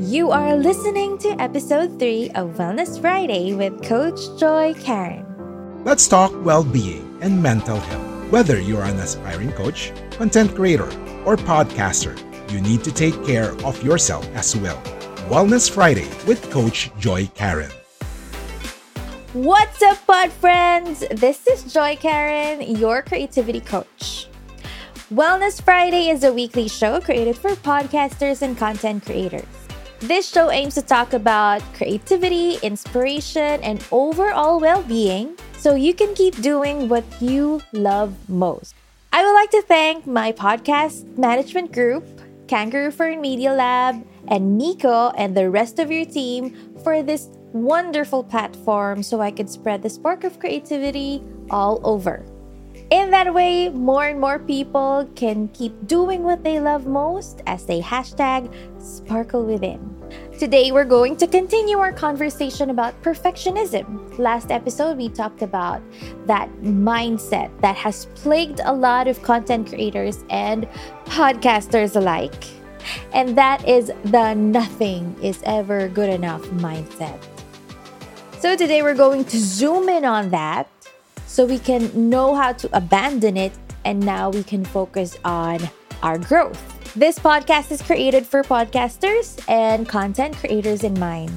You are listening to episode 3 of Wellness Friday with Coach Joy Karen. Let's talk well being and mental health. Whether you're an aspiring coach, content creator, or podcaster, you need to take care of yourself as well. Wellness Friday with Coach Joy Karen. What's up, pod friends? This is Joy Karen, your creativity coach. Wellness Friday is a weekly show created for podcasters and content creators. This show aims to talk about creativity, inspiration, and overall well being so you can keep doing what you love most. I would like to thank my podcast management group, Kangaroo Fern Media Lab, and Nico and the rest of your team for this wonderful platform so I could spread the spark of creativity all over. In that way, more and more people can keep doing what they love most as they hashtag sparkle within. Today, we're going to continue our conversation about perfectionism. Last episode, we talked about that mindset that has plagued a lot of content creators and podcasters alike. And that is the nothing is ever good enough mindset. So, today, we're going to zoom in on that so we can know how to abandon it and now we can focus on our growth. This podcast is created for podcasters and content creators in mind.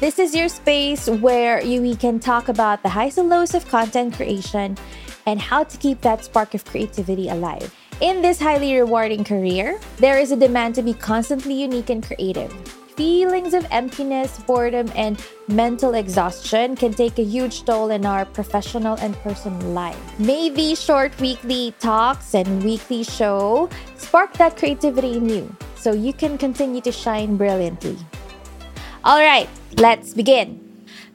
This is your space where you, we can talk about the highs and lows of content creation and how to keep that spark of creativity alive. In this highly rewarding career, there is a demand to be constantly unique and creative feelings of emptiness, boredom, and mental exhaustion can take a huge toll in our professional and personal life. May these short weekly talks and weekly show spark that creativity in you so you can continue to shine brilliantly. All right, let's begin.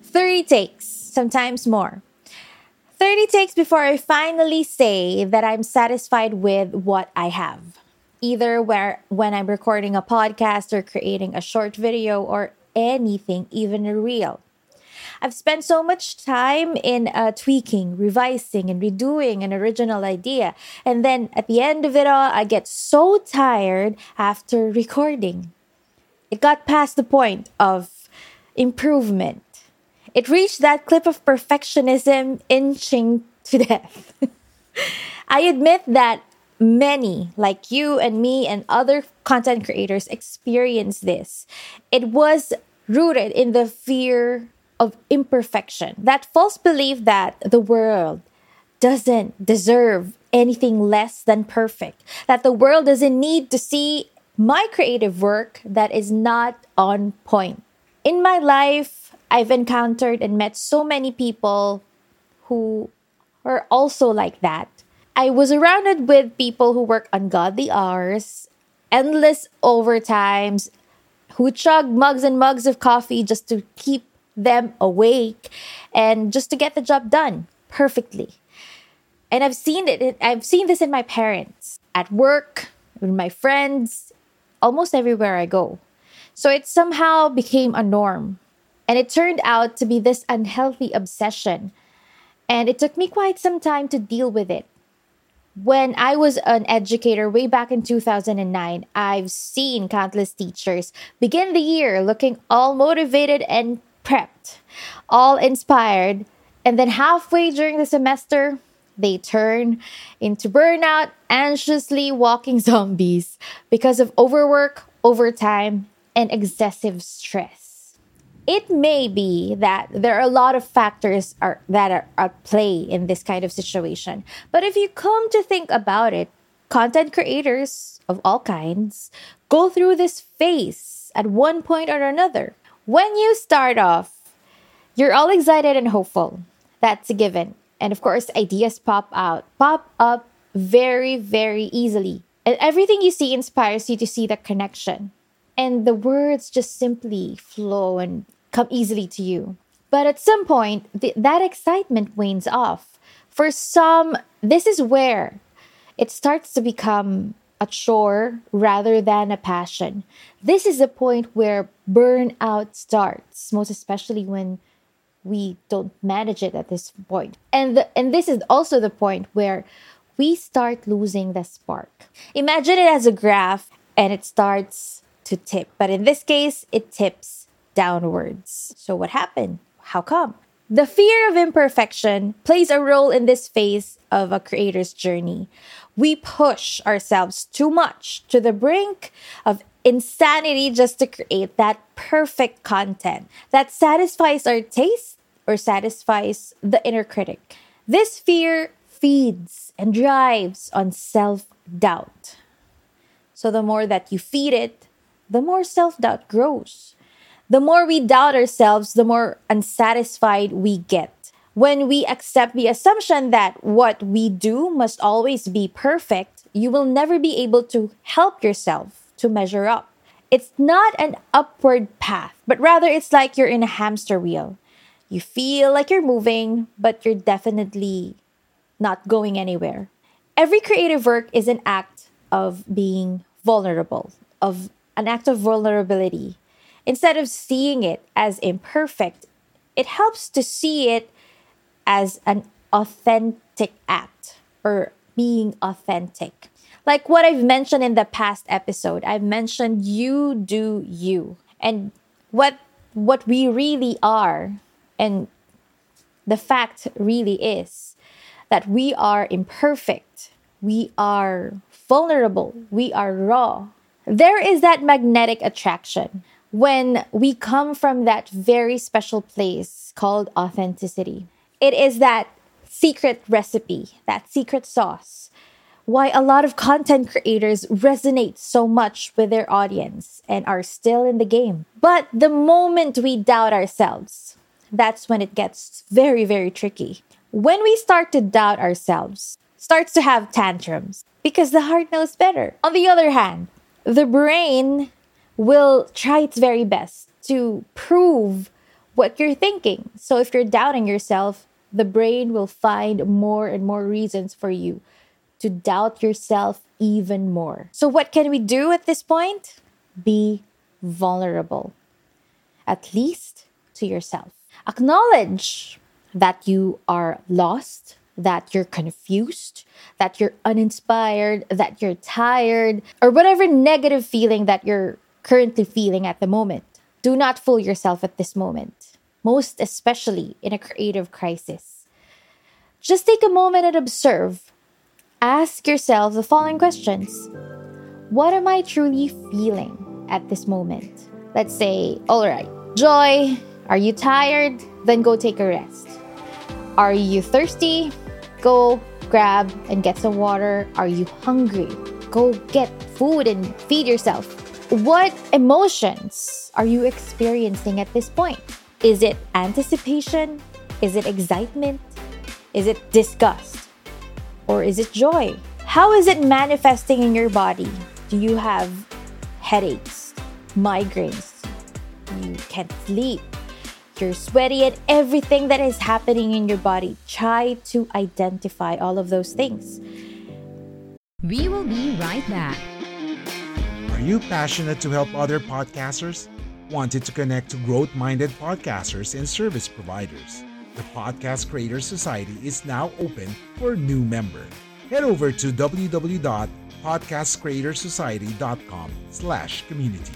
30 takes, sometimes more. 30 takes before I finally say that I'm satisfied with what I have either where when I'm recording a podcast or creating a short video or anything, even a reel. I've spent so much time in uh, tweaking, revising, and redoing an original idea. And then at the end of it all, I get so tired after recording. It got past the point of improvement. It reached that clip of perfectionism inching to death. I admit that many, like you and me and other content creators, experience this. It was rooted in the fear of imperfection, that false belief that the world doesn't deserve anything less than perfect, that the world doesn't need to see my creative work that is not on point. In my life, I've encountered and met so many people who are also like that I was surrounded with people who work ungodly hours, endless overtimes, who chug mugs and mugs of coffee just to keep them awake and just to get the job done perfectly. And I've seen it, I've seen this in my parents, at work, with my friends, almost everywhere I go. So it somehow became a norm. And it turned out to be this unhealthy obsession. And it took me quite some time to deal with it when I was an educator way back in 2009, I've seen countless teachers begin the year looking all motivated and prepped, all inspired, and then halfway during the semester, they turn into burnout, anxiously walking zombies because of overwork, overtime, and excessive stress it may be that there are a lot of factors are, that are at play in this kind of situation. But if you come to think about it, content creators of all kinds go through this phase at one point or another. When you start off, you're all excited and hopeful. That's a given. And of course, ideas pop out, pop up very, very easily. And everything you see inspires you to see the connection. And the words just simply flow and come easily to you. But at some point, th- that excitement wanes off. For some, this is where it starts to become a chore rather than a passion. This is the point where burnout starts, most especially when we don't manage it at this point. And the, and this is also the point where we start losing the spark. Imagine it as a graph and it starts to tip, but in this case it tips downwards. So what happened? How come? The fear of imperfection plays a role in this phase of a creator's journey. We push ourselves too much to the brink of insanity just to create that perfect content that satisfies our taste or satisfies the inner critic. This fear feeds and drives on self doubt. So, the more that you feed it, the more self doubt grows. The more we doubt ourselves, the more unsatisfied we get. When we accept the assumption that what we do must always be perfect, you will never be able to help yourself to measure up. It's not an upward path, but rather it's like you're in a hamster wheel. You feel like you're moving, but you're definitely not going anywhere. Every creative work is an act of being vulnerable, of an act of vulnerability. Instead of seeing it as imperfect, it helps to see it as an authentic act or being authentic. Like what I've mentioned in the past episode, I've mentioned you do you. And what what we really are and the fact really is that we are imperfect, we are vulnerable, we are raw. There is that magnetic attraction when we come from that very special place called authenticity. It is that secret recipe, that secret sauce. Why a lot of content creators resonate so much with their audience and are still in the game. But the moment we doubt ourselves, that's when it gets very, very tricky. When we start to doubt ourselves, starts to have tantrums because the heart knows better. On the other hand, the brain will try its very best to prove what you're thinking. So if you're doubting yourself, the brain will find more and more reasons for you to doubt yourself even more. So, what can we do at this point? Be vulnerable, at least to yourself. Acknowledge that you are lost, that you're confused, that you're uninspired, that you're tired, or whatever negative feeling that you're currently feeling at the moment. Do not fool yourself at this moment, most especially in a creative crisis. Just take a moment and observe. Ask yourself the following questions What am I truly feeling at this moment? Let's say, all right, joy. Are you tired? Then go take a rest. Are you thirsty? Go grab and get some water. Are you hungry? Go get food and feed yourself. What emotions are you experiencing at this point? Is it anticipation? Is it excitement? Is it disgust? Or is it joy? How is it manifesting in your body? Do you have headaches, migraines? You can't sleep? You're sweaty and everything that is happening in your body. Try to identify all of those things. We will be right back. Are you passionate to help other podcasters? Wanted to connect to growth minded podcasters and service providers? The Podcast Creators Society is now open for a new member. Head over to www.podcastcreatorsociety.com slash community.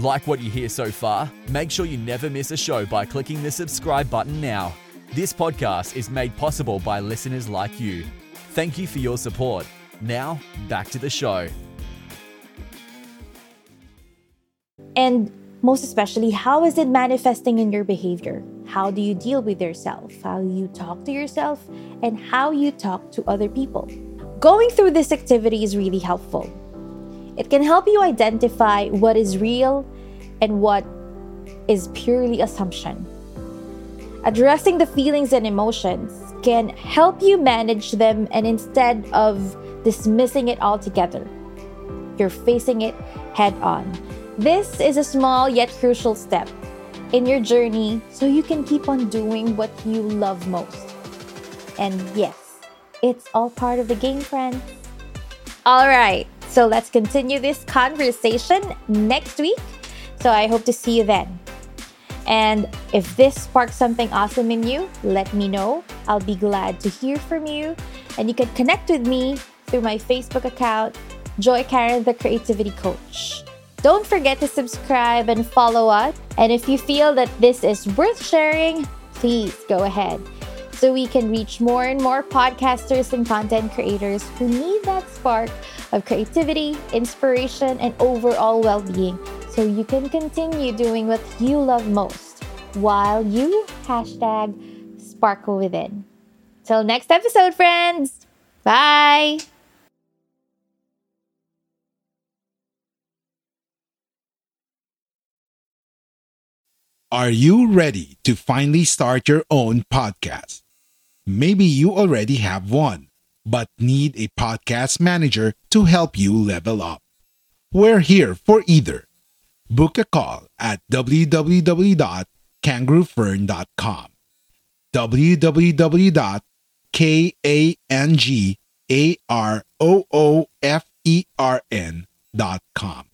Like what you hear so far? Make sure you never miss a show by clicking the subscribe button now. This podcast is made possible by listeners like you. Thank you for your support. Now, back to the show. And most especially, how is it manifesting in your behavior? How do you deal with yourself? How you talk to yourself? And how you talk to other people? Going through this activity is really helpful. It can help you identify what is real and what is purely assumption. Addressing the feelings and emotions can help you manage them and instead of dismissing it altogether, you're facing it head on. This is a small yet crucial step in your journey so you can keep on doing what you love most. And yes, it's all part of the game, friends. All right, so let's continue this conversation next week. So I hope to see you then. And if this sparks something awesome in you, let me know. I'll be glad to hear from you. And you can connect with me through my Facebook account, Joy Karen, the Creativity Coach. Don't forget to subscribe and follow us. And if you feel that this is worth sharing, please go ahead so we can reach more and more podcasters and content creators who need that spark of creativity, inspiration, and overall well being so you can continue doing what you love most while you hashtag sparkle within. Till next episode, friends. Bye. Are you ready to finally start your own podcast? Maybe you already have one, but need a podcast manager to help you level up. We're here for either. Book a call at www.kangaroofern.com. www.kangaroofern.com